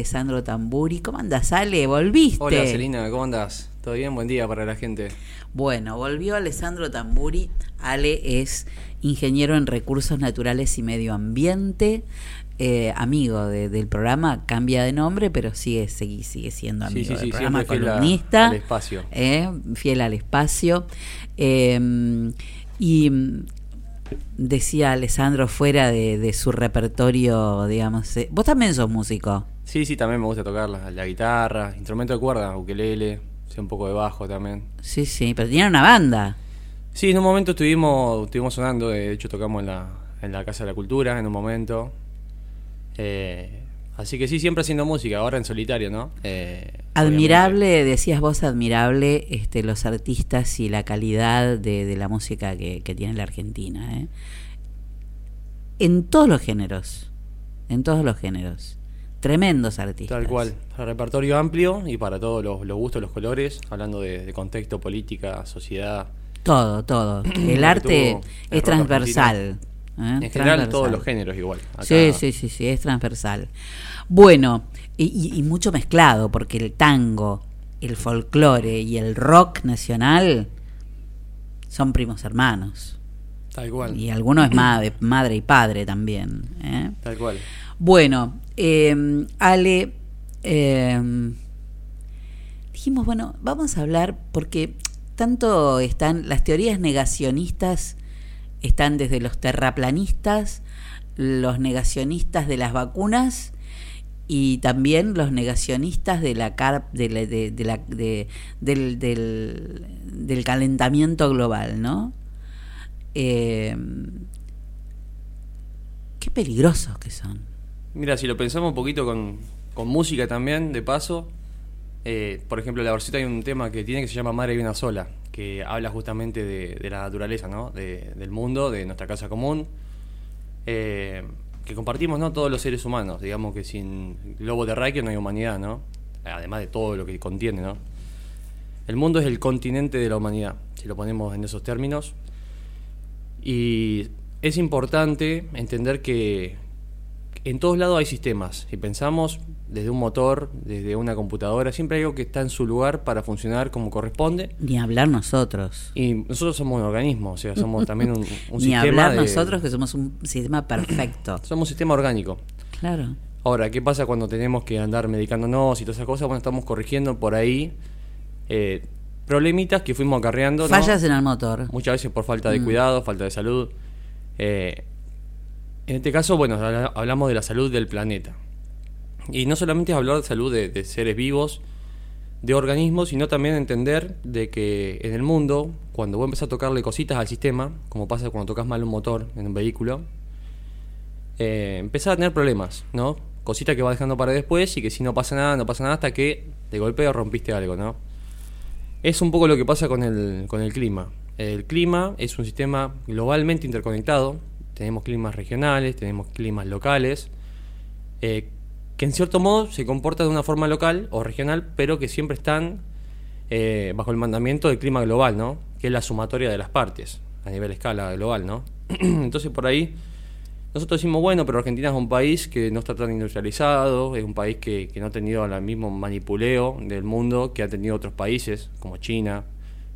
Alessandro Tamburi. ¿Cómo andas, Ale? ¿Volviste? Hola, Celina, ¿cómo andas? ¿Todo bien? Buen día para la gente. Bueno, volvió Alessandro Tamburi. Ale es ingeniero en recursos naturales y medio ambiente, eh, amigo del programa, cambia de nombre, pero sigue, sigue, sigue siendo amigo sí, sí, del sí, programa, fiel columnista. al espacio. eh, fiel al espacio. Eh, y mm, decía Alessandro, fuera de, de su repertorio, digamos, eh, vos también sos músico. Sí, sí, también me gusta tocar la, guitarra, instrumento de cuerda, ukelele, sé un poco de bajo también. Sí, sí, pero tiene una banda. Sí, en un momento estuvimos, estuvimos sonando, de hecho tocamos en la, en la Casa de la Cultura en un momento. Eh, así que sí, siempre haciendo música, ahora en solitario, ¿no? Eh, Admirable, obviamente. decías vos, admirable este, los artistas y la calidad de, de la música que, que tiene la Argentina. ¿eh? En todos los géneros, en todos los géneros. Tremendos artistas. Tal cual, el repertorio amplio y para todos los, los gustos, los colores, hablando de, de contexto, política, sociedad. Todo, todo. El arte que tuvo el es transversal. ¿eh? En general, todos los géneros igual. Acá- Sí, sí, sí, sí, es transversal. Bueno, y, mucho mezclado, porque el tango, el folclore y el rock nacional son primos hermanos. Tal cual. Y alguno es madre, madre y padre también. ¿eh? Tal cual. Bueno, eh, Ale, eh, dijimos, bueno, vamos a hablar porque tanto están las teorías negacionistas, están desde los terraplanistas, los negacionistas de las vacunas y también los negacionistas de la del- del calentamiento global, ¿no? Eh, qué peligrosos que son. Mira, si lo pensamos un poquito con, con música también, de paso, eh, por ejemplo, la Barcita hay un tema que tiene que se llama Madre y una sola, que habla justamente de, de la naturaleza, ¿no? De- del mundo, de nuestra casa común, eh, que compartimos, ¿no? Todos los seres humanos, digamos que sin globo terráqueo no hay humanidad, ¿no? Además de todo lo que contiene, ¿no? El mundo es el continente de la humanidad, si lo ponemos en esos términos. Y es importante entender que en todos lados hay sistemas. Si pensamos desde un motor, desde una computadora, siempre hay algo que está en su lugar para funcionar como corresponde. Ni hablar nosotros. Y nosotros somos un organismo, o sea, somos también un, un Ni sistema. hablar de- nosotros que somos un sistema perfecto. Somos un sistema orgánico. Claro. Ahora, ¿qué pasa cuando tenemos que andar medicándonos y todas esas cosas? Bueno, estamos corrigiendo por ahí eh, problemitas que fuimos acarreando. ¿no? Fallas en el motor. Muchas veces por falta de Mm. cuidado, falta de salud. Eh, en este caso, bueno, habla- hablamos de la salud del planeta. Y no solamente es hablar de salud de, de seres vivos, de organismos, sino también entender de que en el mundo, cuando vos empezás a tocarle cositas al sistema, como pasa cuando tocas mal un motor en un vehículo, eh, empezás a tener problemas, ¿no? Cositas que vas dejando para después y que si no pasa nada, no pasa nada hasta que de golpe rompiste algo, ¿no? Es un poco lo que pasa con el, con el clima. El clima es un sistema globalmente interconectado. Tenemos climas regionales, tenemos climas locales, eh, que en cierto modo se comportan de una forma local o regional, pero que siempre están eh, bajo el mandamiento del clima global, ¿no? Que es la sumatoria de las partes a nivel escala global, ¿no? Entonces por ahí nosotros decimos, bueno, pero Argentina es un país que no está tan industrializado, es un país que, que no ha tenido el mismo manipuleo del mundo que ha tenido otros países, como China,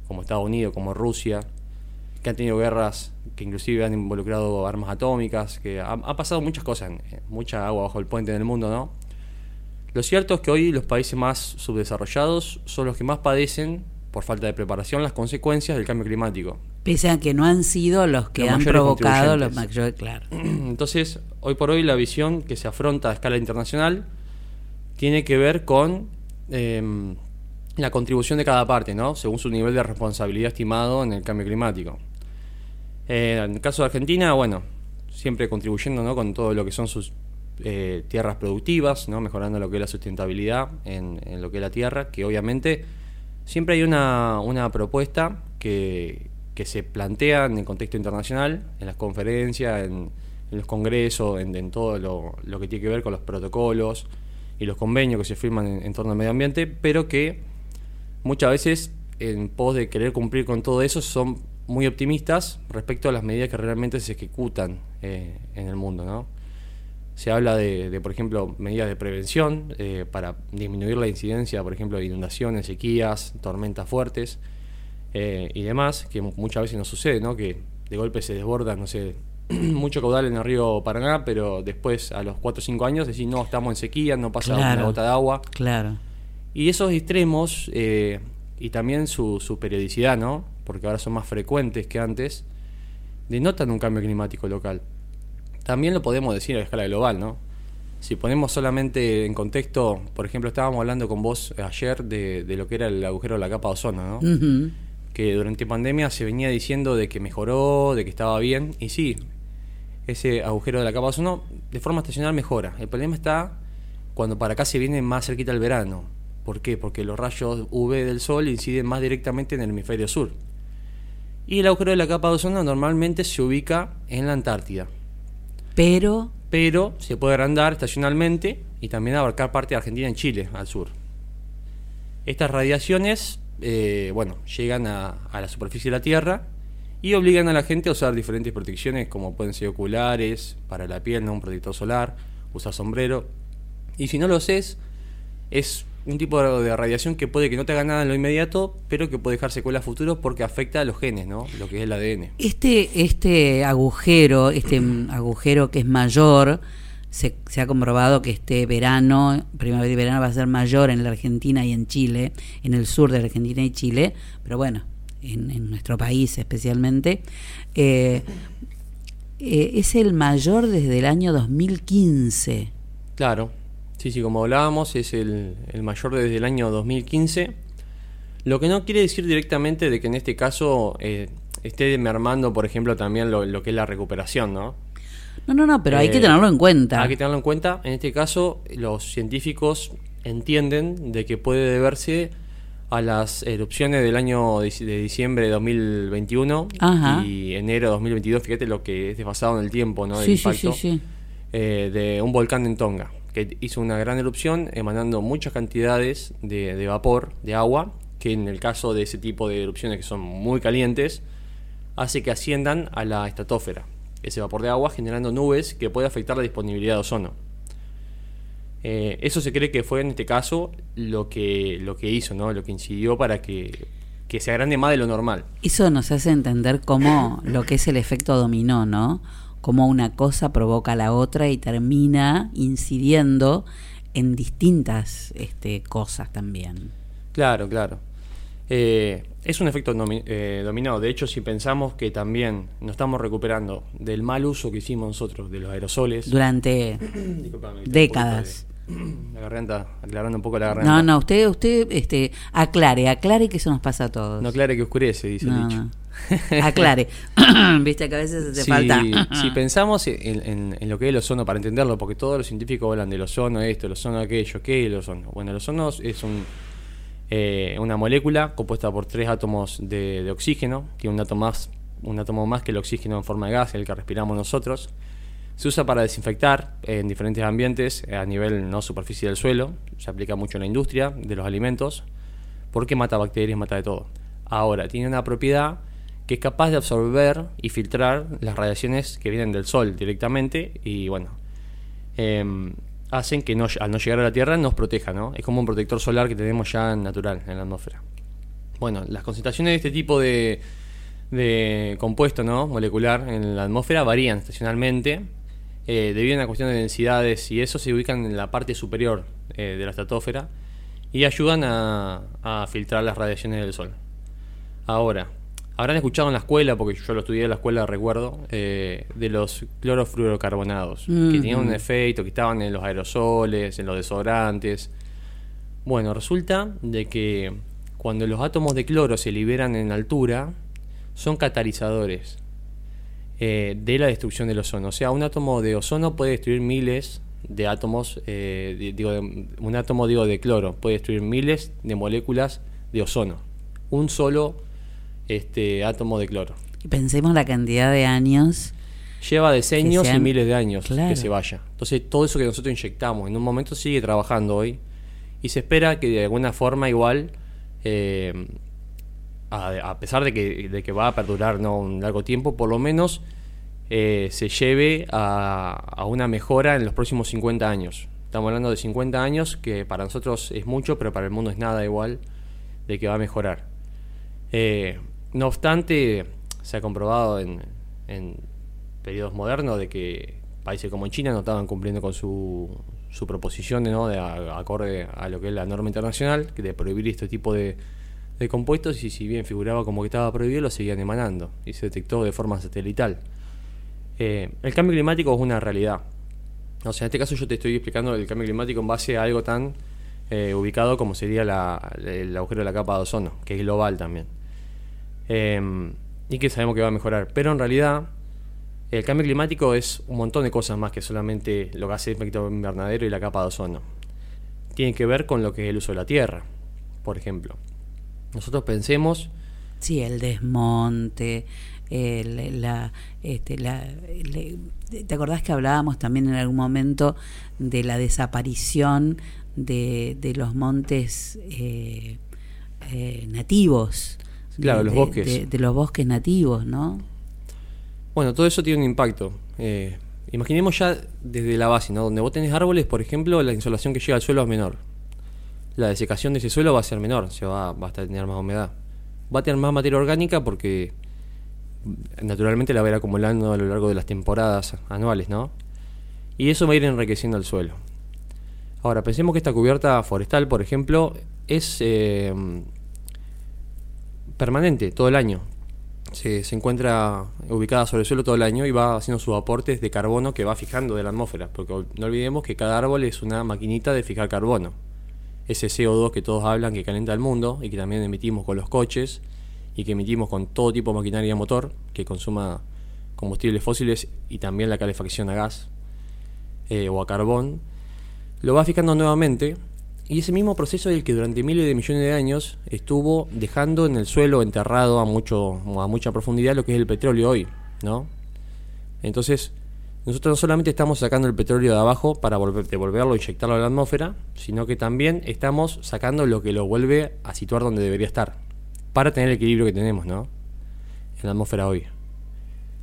como Estados Unidos, como Rusia, que han tenido guerras que inclusive han involucrado armas atómicas, que ha, ha pasado muchas cosas, en mucha agua bajo el puente en el mundo, ¿no? Lo cierto es que hoy los países más subdesarrollados son los que más padecen, por falta de preparación, las consecuencias del cambio climático. Pese a que no han sido los que Los han provocado los mayores, claro. Entonces, hoy por hoy la visión que se afronta a escala internacional tiene que ver con em, la contribución de cada parte, ¿no? Según su nivel de responsabilidad estimado en el cambio climático. Eh, en el caso de Argentina, bueno, siempre contribuyendo ¿no? con todo lo que son sus eh, tierras productivas, ¿no? mejorando lo que es la sustentabilidad en, lo que es la tierra, que obviamente siempre hay una, una propuesta que, que se plantea en el contexto internacional, en las conferencias, en, los congresos, en, en todo lo, lo que tiene que ver con los protocolos y los convenios que se firman en, en torno al medio ambiente, pero que muchas veces en pos de querer cumplir con todo eso son muy optimistas respecto a las medidas que realmente se ejecutan eh, en el mundo, ¿no? Se habla de, por ejemplo, medidas de prevención eh, para disminuir la incidencia, por ejemplo, de inundaciones, sequías, tormentas fuertes eh, y demás, que muchas veces nos sucede, ¿no? Que de golpe se desborda, no sé, mucho caudal en el río Paraná, pero después a los 4 o 5 años decís, no, estamos en sequía, no pasa una gota de agua. Claro. Y esos extremos y también su, su, periodicidad, ¿no? Porque ahora son más frecuentes que antes, denotan un cambio climático local. También lo podemos decir a escala global, ¿no? Si ponemos solamente en contexto, por ejemplo, estábamos hablando con vos ayer de, lo que era el agujero de la capa de ozono, ¿no? Que durante pandemia se venía diciendo de que mejoró, de que estaba bien, y sí, ese agujero de la capa de ozono de forma estacional mejora. El problema está cuando para acá se viene más cerquita el verano. ¿Por qué? Porque los rayos UV del sol inciden más directamente en el hemisferio sur. Y el agujero de la capa de ozono normalmente se ubica en la Antártida. Pero. Pero se puede agrandar estacionalmente y también abarcar parte de Argentina en Chile, al sur. Estas radiaciones, eh, bueno, llegan a, la superficie de la Tierra y obligan a la gente a usar diferentes protecciones, como pueden ser oculares, para la piel, ¿no? un protector solar, usar sombrero. Y si no lo haces, es un tipo de radiación que puede que no te haga nada en lo inmediato, pero que puede dejar secuelas futuras porque afecta a los genes, ¿no? Lo que es el ADN. Este, este agujero, este agujero que es mayor, se, ha comprobado que este verano, primavera y verano, va a ser mayor en la Argentina y en Chile, en el sur de la Argentina y Chile, pero bueno, en, nuestro país especialmente. Eh, eh, es el mayor desde el año 2015. Claro, Sí, sí, como hablábamos, es el, mayor desde el año 2015. Lo que no quiere decir directamente de que en este caso eh, esté mermando, por ejemplo, también lo, que es la recuperación, ¿no? No, no, no, pero hay que eh, tenerlo en cuenta. Hay que tenerlo en cuenta. En este caso, los científicos entienden de que puede deberse a las erupciones del año de, diciembre de 2021 y enero de 2022. Fíjate lo que es desfasado en el tiempo, ¿no? sí, sí, sí, eh, de un volcán en Tonga que hizo una gran erupción emanando muchas cantidades de, vapor, de agua, que en el caso de ese tipo de erupciones que son muy calientes, hace que asciendan a la estratosfera, ese vapor de agua generando nubes que puede afectar la disponibilidad de ozono. Eh, eso se cree que fue en este caso lo que, lo que hizo, ¿no? lo que incidió para que, que se agrande más de lo normal. Eso nos hace entender cómo lo que es el efecto dominó, ¿no? Cómo una cosa provoca a la otra y termina incidiendo en distintas este, cosas también. Claro, claro. Eh, es un efecto eh, dominado. De hecho, si pensamos que también nos estamos recuperando del mal uso que hicimos nosotros de los aerosoles durante décadas. La garganta, aclarando un poco la garganta. No, no, usted, usted este, aclare, aclare que eso nos pasa a todos. No aclare que oscurece, dice el dicho. Aclare. Viste que a veces hace falta. si pensamos en, lo que es el ozono, para entenderlo, porque todos los científicos hablan del ozono, esto, el ozono, aquello, ¿qué es el ozono? Bueno, el ozono es un, eh, una molécula compuesta por tres átomos de, oxígeno, tiene un átomo, más, un átomo más que el oxígeno en forma de gas, el que respiramos nosotros. Se usa para desinfectar en diferentes ambientes a nivel no superficie del suelo, se aplica mucho en la industria de los alimentos, porque mata bacterias, mata de todo. Ahora, tiene una propiedad que es capaz de absorber y filtrar las radiaciones que vienen del Sol directamente y bueno, em, hacen que no, al no llegar a la Tierra nos proteja, ¿no? Es como un protector solar que tenemos ya natural en la atmósfera. Bueno, las concentraciones de este tipo de, de compuesto ¿no? molecular en la atmósfera varían estacionalmente eh, debido a una cuestión de densidades y eso se ubican en la parte superior eh, de la estratosfera y ayudan a, a filtrar las radiaciones del Sol. Ahora, Habrán escuchado en la escuela, porque yo lo estudié en la escuela, recuerdo, eh, de los clorofluorocarbonados, que tenían un efecto, que estaban en los aerosoles, en los desodorantes. Bueno, resulta de que cuando los átomos de cloro se liberan en altura, son catalizadores eh, de la destrucción del ozono. O sea, un átomo de ozono puede destruir miles de átomos, eh, digo, un átomo digo de cloro puede destruir miles de moléculas de ozono. Un solo este átomo de cloro. Y pensemos la cantidad de años. Lleva decenios y miles de años que se vaya. Entonces todo eso que nosotros inyectamos en un momento sigue trabajando hoy y se espera que de alguna forma igual, eh, a, pesar de que, de que, va a perdurar ¿no? un largo tiempo, por lo menos eh, se lleve a, a una mejora en los próximos 50 años. Estamos hablando de 50 años, que para nosotros es mucho, pero para el mundo es nada igual, de que va a mejorar. Eh, no obstante, se ha comprobado en, en periodos modernos de que países como China no estaban cumpliendo con su, su proposición ¿no? de a- acorde a lo que es la norma internacional, de prohibir este tipo de, de compuestos, y si bien figuraba como que estaba prohibido, lo seguían emanando, y se detectó de forma satelital. Eh, el cambio climático es una realidad. O sea, en este caso yo te estoy explicando el cambio climático en base a algo tan eh, ubicado como sería la- el agujero de la capa de ozono, que es global también. Eh, y que sabemos que va a mejorar. Pero en realidad, el cambio climático es un montón de cosas más que solamente lo que hace el efecto invernadero y la capa de ozono. Tiene que ver con lo que es el uso de la tierra, por ejemplo. Nosotros pensemos, Sí, el desmonte, el- la, este, la, ¿te acordás que hablábamos también en algún momento de la desaparición de, de los montes eh, eh, nativos? Claro, de, los bosques. De, de los bosques nativos, ¿no? bueno, todo eso tiene un impacto. Eh, imaginemos ya desde la base, ¿no? Donde vos tenés árboles, por ejemplo, la insolación que llega al suelo es menor. La desecación de ese suelo va a ser menor, se va, va a tener más humedad. Va a tener más materia orgánica porque mm, naturalmente la va a ir acumulando a lo largo de las temporadas anuales, ¿no? Y eso va a ir enriqueciendo el suelo. Ahora, pensemos que esta cubierta forestal, por ejemplo, es eh, permanente todo el año. Se, se encuentra ubicada sobre el suelo todo el año y va haciendo sus aportes de carbono que va fijando de la atmósfera. Porque no olvidemos que cada árbol es una maquinita de fijar carbono. Ese CO2 que todos hablan que calienta el mundo y que también emitimos con los coches y que emitimos con todo tipo de maquinaria motor que consuma combustibles fósiles y también la calefacción a gas eh, o a carbón, lo va fijando nuevamente y ese mismo proceso es el que durante miles de millones de años estuvo dejando en el suelo enterrado a mucho a mucha profundidad lo que es el petróleo hoy, ¿no? Entonces, nosotros no solamente estamos sacando el petróleo de abajo para volver, devolverlo, inyectarlo a la atmósfera, sino que también estamos sacando lo que lo vuelve a situar donde debería estar, para tener el equilibrio que tenemos, ¿no? En la atmósfera hoy.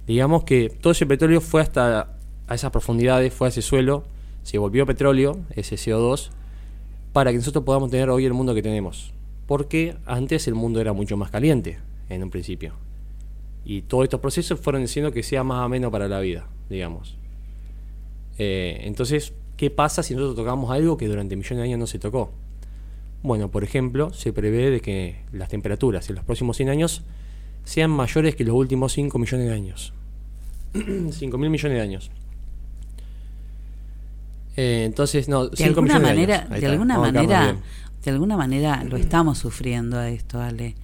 Digamos que todo ese petróleo fue hasta a esas profundidades, fue a ese suelo, se volvió petróleo, ese CO2, para que nosotros podamos tener hoy el mundo que tenemos. Porque antes el mundo era mucho más caliente, en un principio. Y todos estos procesos fueron diciendo que sea más ameno para la vida, digamos. Eh, entonces, ¿qué pasa si nosotros tocamos algo que durante millones de años no se tocó? Bueno, por ejemplo, se prevé de que las temperaturas en los próximos 100 años sean mayores que los últimos 5 millones de años. 5 mil millones de años. Eh, entonces, no, De 5 alguna millones manera, de años. Ahí de está. alguna Vamos manera, de alguna manera lo estamos sufriendo a esto, Ale,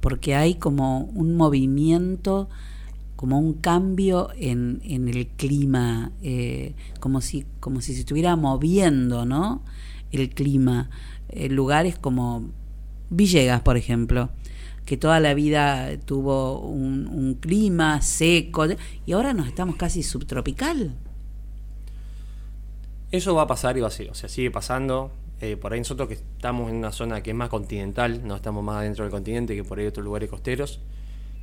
porque hay como un movimiento, como un cambio en, en el clima, eh, como si, como si se estuviera moviendo, ¿no? El clima, Eh, lugares como Villegas, por ejemplo, que toda la vida tuvo un, clima seco y ahora nos estamos casi subtropical. Eso va a pasar y va a ser, o sea, sigue pasando. Eh, por ahí nosotros que estamos en una zona que es más continental, no estamos más dentro del continente que por ahí otros lugares costeros,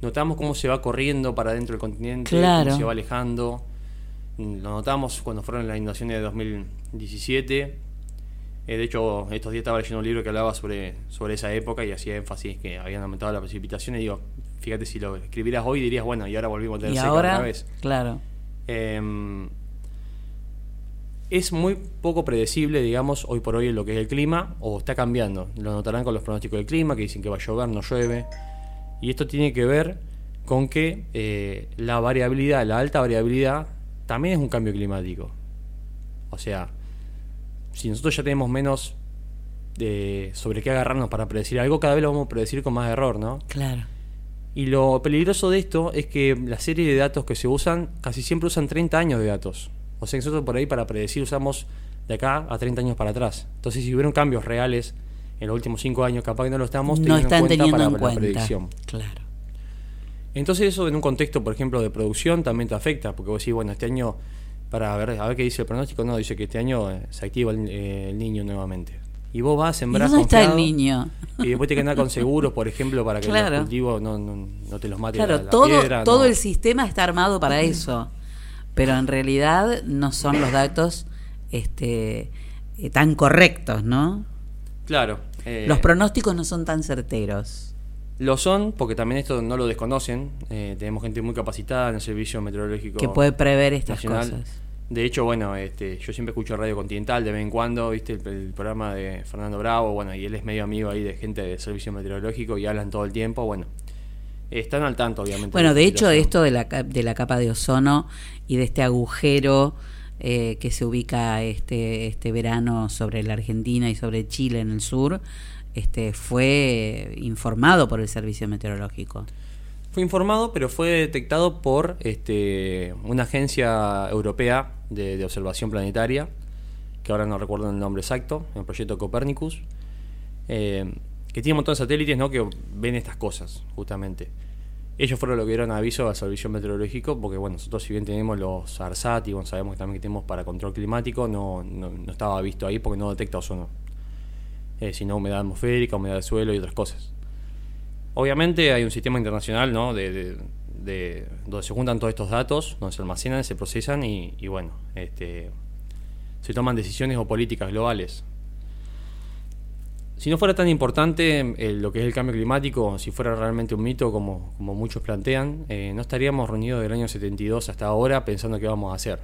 notamos cómo se va corriendo para dentro del continente, Claro. cómo se va alejando. Mm, Lo notamos cuando fueron las inundaciones de 2017. Eh, de hecho, estos días estaba leyendo un libro que hablaba sobre, sobre esa época y hacía énfasis que habían aumentado la precipitación. Y digo, fíjate, si lo escribieras hoy dirías, bueno, y ahora volvimos a tener seca otra vez. claro. Eh, es muy poco predecible, digamos, hoy por hoy en lo que es el clima, o está cambiando. Lo notarán con los pronósticos del clima, que dicen que va a llover, no llueve. Y esto tiene que ver con que eh, la variabilidad, la alta variabilidad, también es un cambio climático. O sea, si nosotros ya tenemos menos de sobre qué agarrarnos para predecir algo, cada vez lo vamos a predecir con más error, ¿no? Claro. Y lo peligroso de esto es que la serie de datos que se usan casi siempre usan 30 años de datos. O sea, nosotros por ahí para predecir usamos de acá a 30 años para atrás. Entonces, si hubieron cambios reales en los últimos 5 años, capaz que no lo estamos No teniendo están en cuenta teniendo para en la cuenta. predicción. Claro. Entonces, eso en un contexto, por ejemplo, de producción también te afecta, porque vos decís, bueno, este año, para ver, a ver qué dice el pronóstico, no, dice que este año eh, se activa el, eh, el niño nuevamente. Y vos vas, ¿Y sembrás dónde está el niño? Y después te que andar con seguros, por ejemplo, para que Claro. los cultivos no, no, no te los mate Claro, la, la todo, piedra, todo no. el sistema está armado para eso. pero en realidad no son los datos este, eh, tan correctos, ¿no? Claro. eh, los pronósticos no son tan certeros. Lo son, porque también esto no lo desconocen. Eh, tenemos gente muy capacitada en el servicio meteorológico. Que puede prever estas cosas. De hecho, bueno, este, yo siempre escucho Radio Continental de vez en cuando, viste, el, programa de Fernando Bravo, bueno, y él es medio amigo ahí de gente del servicio meteorológico y hablan todo el tiempo, bueno. Están al tanto, obviamente. Bueno, de, hecho, esto de la, de la capa de ozono y de este agujero eh, que se ubica este, este verano sobre la Argentina y sobre Chile en el sur, este, fue informado por el servicio meteorológico. Fue informado, pero fue detectado por este, una agencia europea de, observación planetaria, que ahora no recuerdo el nombre exacto, el proyecto Copernicus, eh, que tiene un montón de satélites ¿no? que ven estas cosas, justamente. Ellos fueron los que dieron aviso al servicio meteorológico, porque bueno, nosotros si bien tenemos los ARSAT y bueno, sabemos que también tenemos para control climático, no, no, no estaba visto ahí porque no detecta ozono eh, sino humedad atmosférica, humedad del suelo y otras cosas. Obviamente hay un sistema internacional ¿no? de, de, donde se juntan todos estos datos, donde se almacenan, se procesan y, bueno, este, se toman decisiones o políticas globales. Si no fuera tan importante eh, lo que es el cambio climático, si fuera realmente un mito como, muchos plantean, eh, no estaríamos reunidos del año 72 hasta ahora pensando qué vamos a hacer.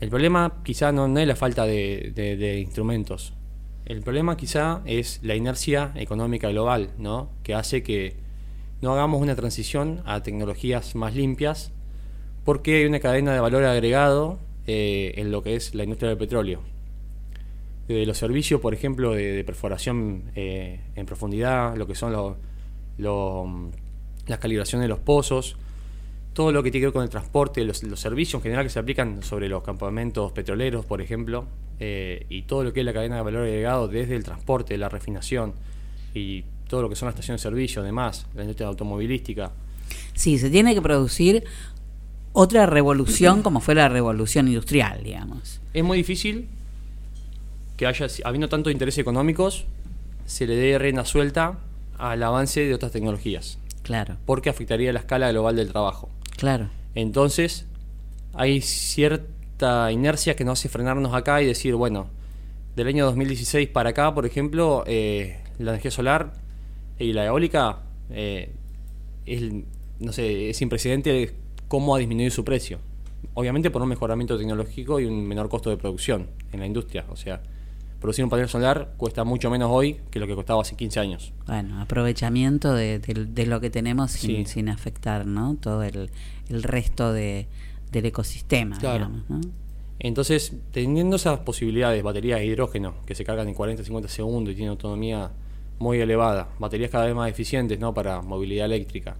El problema quizá no, es la falta de instrumentos, el problema quizá es la inercia económica global, ¿no? que hace que no hagamos una transición a tecnologías más limpias porque hay una cadena de valor agregado eh, en lo que es la industria del petróleo. De los servicios, por ejemplo, de, perforación eh, en profundidad, lo que son las calibraciones de los pozos, todo lo que tiene que ver con el transporte, los, servicios en general que se aplican sobre los campamentos petroleros, por ejemplo, eh, y todo lo que es la cadena de valor agregado desde el transporte, la refinación y todo lo que son las estaciones de servicio, además, la industria automovilística. Sí, se tiene que producir otra revolución como fue la revolución industrial, digamos. Es muy difícil que haya, habiendo tantos intereses económicos, se le dé reina suelta al avance de otras tecnologías. Claro. Porque afectaría la escala global del trabajo. Claro. Entonces, hay cierta inercia que nos hace frenarnos acá y decir, bueno, del año 2016 para acá, por ejemplo, eh, la energía solar y la eólica eh, es, no sé, es sin precedente cómo ha disminuido su precio. Obviamente por un mejoramiento tecnológico y un menor costo de producción en la industria. O sea, producir un panel solar cuesta mucho menos hoy que lo que costaba hace 15 años. Bueno, aprovechamiento de, lo que tenemos sin, afectar ¿no? todo el, resto de, del ecosistema. Digamos, ¿no? Entonces, teniendo esas posibilidades, baterías de hidrógeno que se cargan en 40-50 segundos y tienen autonomía muy elevada, baterías cada vez más eficientes ¿no? para movilidad eléctrica,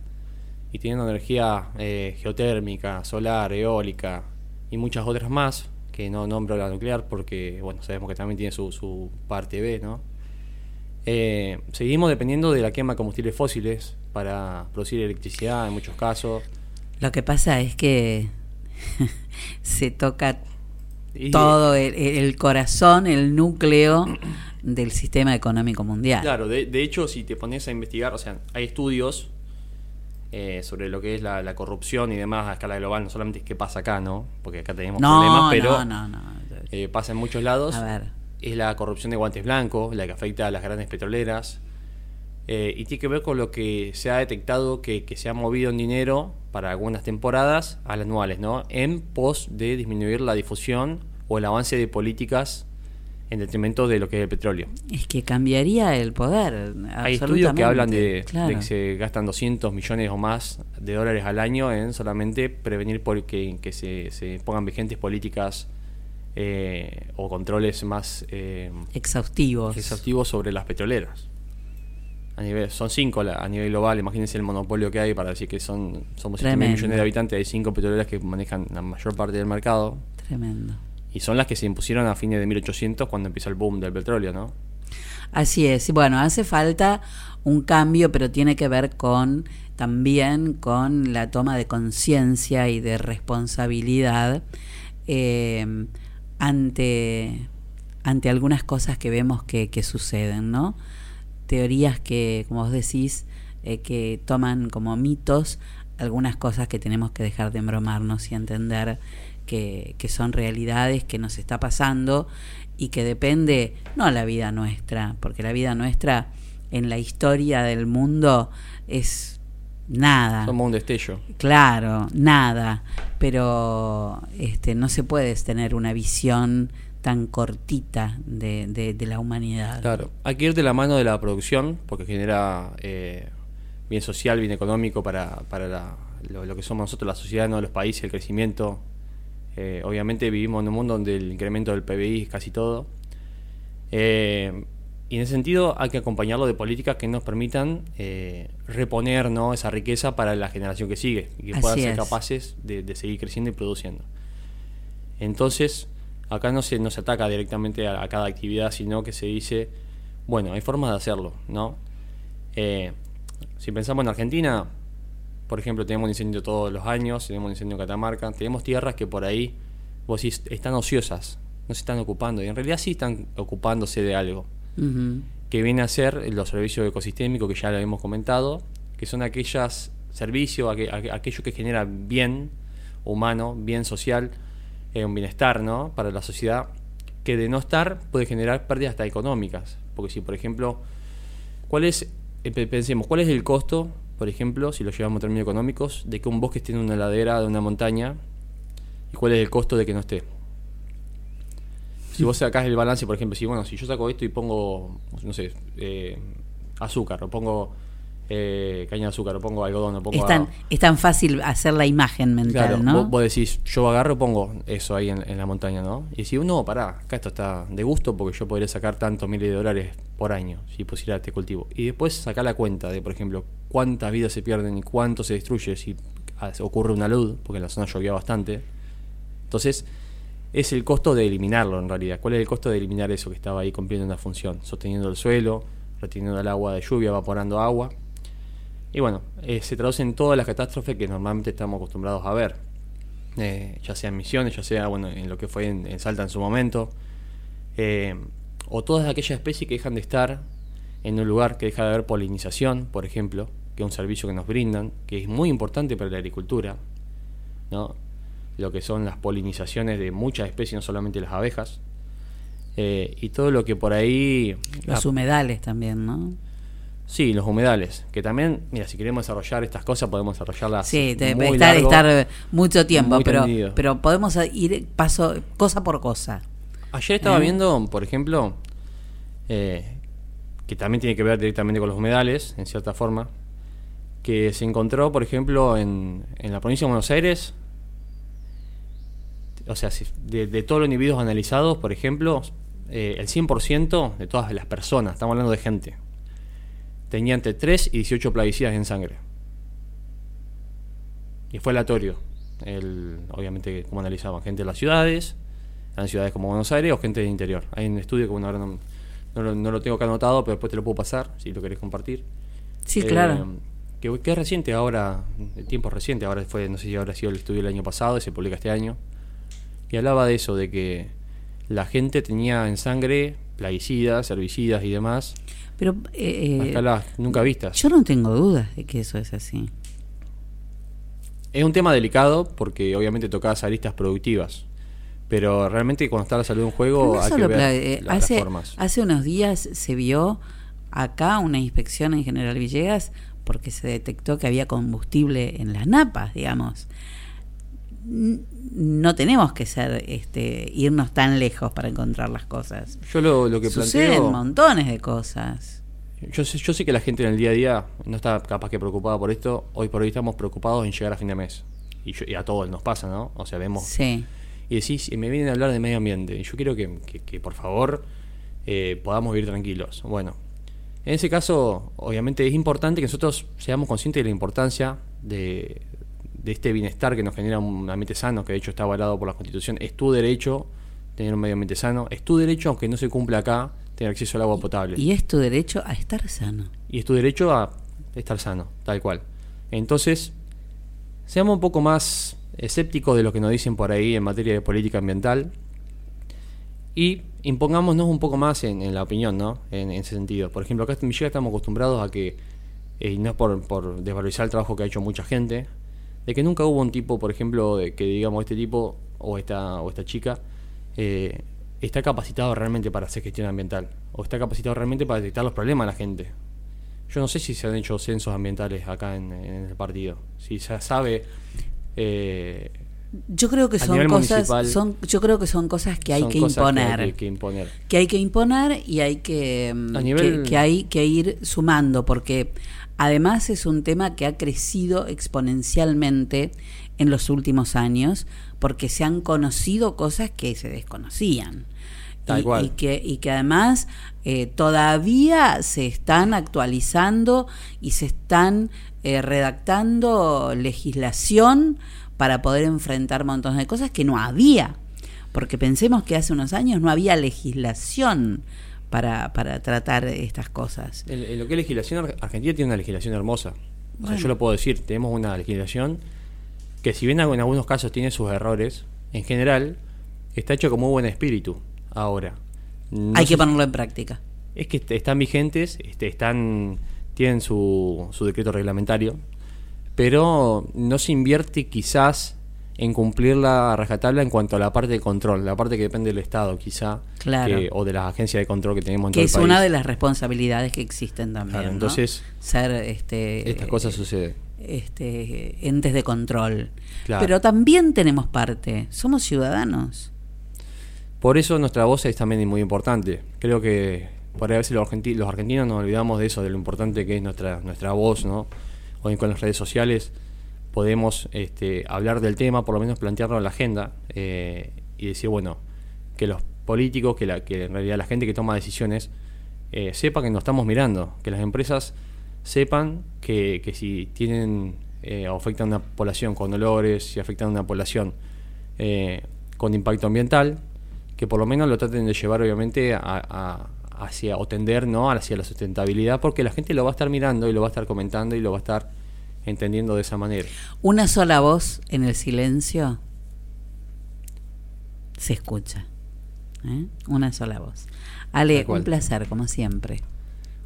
y teniendo energía eh, geotérmica, solar, eólica y muchas otras más, que no nombro la nuclear porque, bueno, sabemos que también tiene su, su parte B, ¿no? Eh, seguimos dependiendo de la quema de combustibles fósiles para producir electricidad en muchos casos. Lo que pasa es que se toca todo el, corazón, el núcleo del sistema económico mundial. Claro, de, de, hecho, si te pones a investigar, o sea, hay estudios eh, sobre lo que es la, corrupción y demás a escala global, no solamente qué pasa acá, ¿no? Porque acá tenemos problemas, pero eh, pasa en muchos lados. Es la corrupción de guantes blancos, la que afecta a las grandes petroleras. Eh, y tiene que ver con lo que se ha detectado que, que, se ha movido en dinero para algunas temporadas a las anuales, ¿no? En pos de disminuir la difusión o el avance de políticas en detrimento de lo que es el petróleo. Es que cambiaría el poder. Hay estudios que hablan de, que se gastan 200 millones o más de dólares al año en solamente prevenir por que, se, se, pongan vigentes políticas eh, o controles más eh, exhaustivos. exhaustivos sobre las petroleras. A nivel, son cinco a nivel global, imagínense el monopolio que hay para decir que son somos 7 millones de habitantes, hay cinco petroleras que manejan la mayor parte del mercado. Tremendo. Y son las que se impusieron a fines de 1800 cuando empieza el boom del petróleo, ¿no? Así es. Bueno, hace falta un cambio, pero tiene que ver con también con la toma de conciencia y de responsabilidad eh, ante, ante algunas cosas que vemos que, que, suceden, ¿no? Teorías que, como vos decís, eh, que toman como mitos algunas cosas que tenemos que dejar de embromarnos y entender que, que son realidades que nos está pasando y que depende no la vida nuestra, porque la vida nuestra en la historia del mundo es nada. Somos un destello. Claro, nada. Pero este, no se puede tener una visión tan cortita de, de, la humanidad. Claro, hay que ir de la mano de la producción, porque genera eh, bien social, bien económico para, para lo, que somos nosotros, la sociedad, ¿no? los países, el crecimiento. Eh, obviamente vivimos en un mundo donde el incremento del PBI es casi todo. Eh, y en ese sentido hay que acompañarlo de políticas que nos permitan eh, reponer ¿no? esa riqueza para la generación que sigue y que puedan ser capaces de, seguir creciendo y produciendo. Entonces, acá no se, no se ataca directamente a, cada actividad, sino que se dice, bueno, hay formas de hacerlo, ¿no? Si pensamos en Argentina, por ejemplo, tenemos un incendio todos los años, tenemos un incendio en Catamarca, tenemos tierras que por ahí, vos decís, están ociosas, no se están ocupando, y en realidad sí están ocupándose de algo que viene a ser los servicios ecosistémicos que ya lo hemos comentado, que son aquellos servicios, aquello que genera bien humano, bien social, eh, un bienestar ¿no? para la sociedad, que de no estar puede generar pérdidas hasta económicas. Porque si, por ejemplo, ¿cuál es, eh, pensemos, cuál es el costo, por ejemplo, si lo llevamos a términos económicos, de que un bosque esté en una ladera de una montaña y cuál es el costo de que no esté? si vos sacás el balance, por ejemplo, si bueno, si yo saco esto y pongo, no sé, eh, azúcar, o pongo eh, caña de azúcar, o pongo algodón, o pongo... Es tan, es tan fácil hacer la imagen mental, ¿no? Vos, decís, yo agarro, pongo eso ahí en, la montaña, ¿no? Y si no, pará, acá esto está de gusto porque yo podría sacar tantos miles de dólares por año si pusiera este cultivo. Y después sacar la cuenta de, por ejemplo, cuántas vidas se pierden y cuánto se destruye si ocurre una luz, porque en la zona llovía bastante. Entonces, es el costo de eliminarlo en realidad. ¿Cuál es el costo de eliminar eso que estaba ahí cumpliendo una función? Sosteniendo el suelo, reteniendo el agua de lluvia, evaporando agua. Y bueno, eh, se traduce en todas las catástrofes que normalmente estamos acostumbrados a ver. Eh, ya sea en misiones, ya sea bueno, en lo que fue en, Salta en su momento. Eh, o todas aquellas especies que dejan de estar en un lugar que deja de haber polinización, por ejemplo, que es un servicio que nos brindan, que es muy importante para la agricultura. ¿no? lo que son las polinizaciones de muchas especies, no solamente las abejas, eh, y todo lo que por ahí... Los humedales también, ¿no? Sí, los humedales, que también, mira, si queremos desarrollar estas cosas podemos desarrollarlas. Sí, muy estar, estar mucho tiempo, pero, pero podemos ir paso cosa por cosa. Ayer estaba ¿Eh? viendo, por ejemplo, eh, que también tiene que ver directamente con los humedales, en cierta forma, que se encontró, por ejemplo, en, en la provincia de Buenos Aires, o sea, de, todos los individuos analizados, por ejemplo, eh, el 100% de todas las personas, estamos hablando de gente, tenía entre 3 y 18 plaguicidas en sangre. Y fue aleatorio. El, obviamente, como analizaban, gente de las ciudades, en ciudades como Buenos Aires o gente del interior. Hay un estudio que bueno, ahora no, no, lo tengo acá anotado, pero después te lo puedo pasar si lo querés compartir. Sí, claro. Eh, que, es reciente ahora, el tiempo reciente, ahora fue, no sé si habrá sido el estudio del año pasado y se publica este año y hablaba de eso, de que la gente tenía en sangre plaguicidas, herbicidas y demás. Pero eh, eh nunca vistas. Yo no tengo dudas de que eso es así. Es un tema delicado porque obviamente tocas aristas productivas. Pero realmente cuando está la salud en juego hay que ver eh, hace, formas. Hace unos días se vio acá una inspección en General Villegas porque se detectó que había combustible en las napas, digamos no tenemos que ser este irnos tan lejos para encontrar las cosas. Yo lo, que Suceden montones de cosas. Yo sé, yo sé que la gente en el día a día no está capaz que preocupada por esto. Hoy por hoy estamos preocupados en llegar a fin de mes. Y, a todos nos pasa, ¿no? O sea, vemos... Sí. Y decís, y me vienen a hablar de medio ambiente. Y yo quiero que, por favor eh, podamos vivir tranquilos. Bueno, en ese caso, obviamente es importante que nosotros seamos conscientes de la importancia de, de este bienestar que nos genera un ambiente sano, que de hecho está avalado por la Constitución, es tu derecho tener un medio ambiente sano, es tu derecho, aunque no se cumpla acá, tener acceso al agua potable. Y es tu derecho a estar sano. Y es tu derecho a estar sano, tal cual. Entonces, seamos un poco más escépticos de lo que nos dicen por ahí en materia de política ambiental y impongámonos un poco más en, la opinión, ¿no? En, ese sentido. Por ejemplo, acá en Villegas estamos acostumbrados a que, eh, y no es por, por desvalorizar el trabajo que ha hecho mucha gente, de que nunca hubo un tipo, por ejemplo, que digamos este tipo o esta, o esta chica eh, está capacitado realmente para hacer gestión ambiental o está capacitado realmente para detectar los problemas de la gente. Yo no sé si se han hecho censos ambientales acá en, en el partido, si se sabe... Eh, yo creo que a son cosas, son, yo creo que son cosas que hay que imponer. hay que- que imponer. que hay que imponer y hay que, mm, A nivel- que, que hay que ir sumando, porque además es un tema que ha crecido exponencialmente en los últimos años, porque se han conocido cosas que se desconocían. Tal y, cual. y que, y que además eh, todavía se están actualizando y se están eh, redactando legislación para poder enfrentar montones de cosas que no había. Porque pensemos que hace unos años no había legislación para, para tratar estas cosas. En, en lo que es legislación, Ar- Argentina tiene una legislación hermosa. O sea, yo lo puedo decir, tenemos una legislación que si bien en algunos casos tiene sus errores, en general está hecho con muy buen espíritu ahora. No Hay que ponerlo en práctica. Es que est- están vigentes, este, están tienen su, su decreto reglamentario, pero no se invierte quizás en cumplirla a rajatabla en cuanto a la parte de control, la parte que depende del Estado quizá, Claro. que- o de las agencias de control que tenemos en Que todo el es una de las responsabilidades que existen también. Claro, ¿no? entonces, ser este Estas cosas suceden. este entes de control. Claro. Pero también tenemos parte, somos ciudadanos. Por eso nuestra voz es también muy importante. Creo que por a veces los argentinos nos olvidamos de eso, de lo importante que es nuestra, nuestra voz, ¿no? Hoy con las redes sociales podemos este, hablar del tema, por lo menos plantearlo en la agenda eh, y decir, bueno, que los políticos, que, la, que en realidad la gente que toma decisiones, eh, sepa que nos estamos mirando, que las empresas sepan que, que si tienen eh, afectan a una población con olores, si afectan a una población eh, con impacto ambiental, que por lo menos lo traten de llevar obviamente a- hacia o tender ¿no? hacia la sustentabilidad, porque la gente lo va a estar mirando y lo va a estar comentando y lo va a estar entendiendo de esa manera. Una sola voz en el silencio se escucha. ¿eh? Una sola voz. Ale, un placer, como siempre.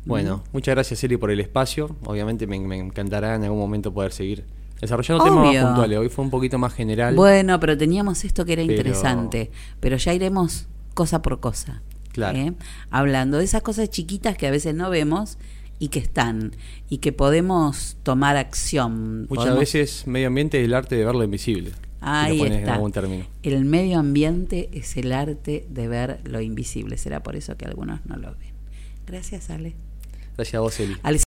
Bueno, muchas gracias Eli por el espacio. Obviamente me, me encantará en algún momento poder seguir desarrollando Obvio. temas más puntuales. Hoy fue un poquito más general. Bueno, pero teníamos esto que era Pero- interesante, pero ya iremos cosa por cosa. Claro. ¿eh? Hablando de esas cosas chiquitas que a veces no vemos y que están y que podemos tomar acción. Muchas Podemos- veces medio ambiente es el arte de ver lo invisible. si Ahí lo en está. algún término. El medio ambiente es el arte de ver lo invisible. Será por eso que algunos no lo ven. Gracias, Ale. Gracias a vos, Eli.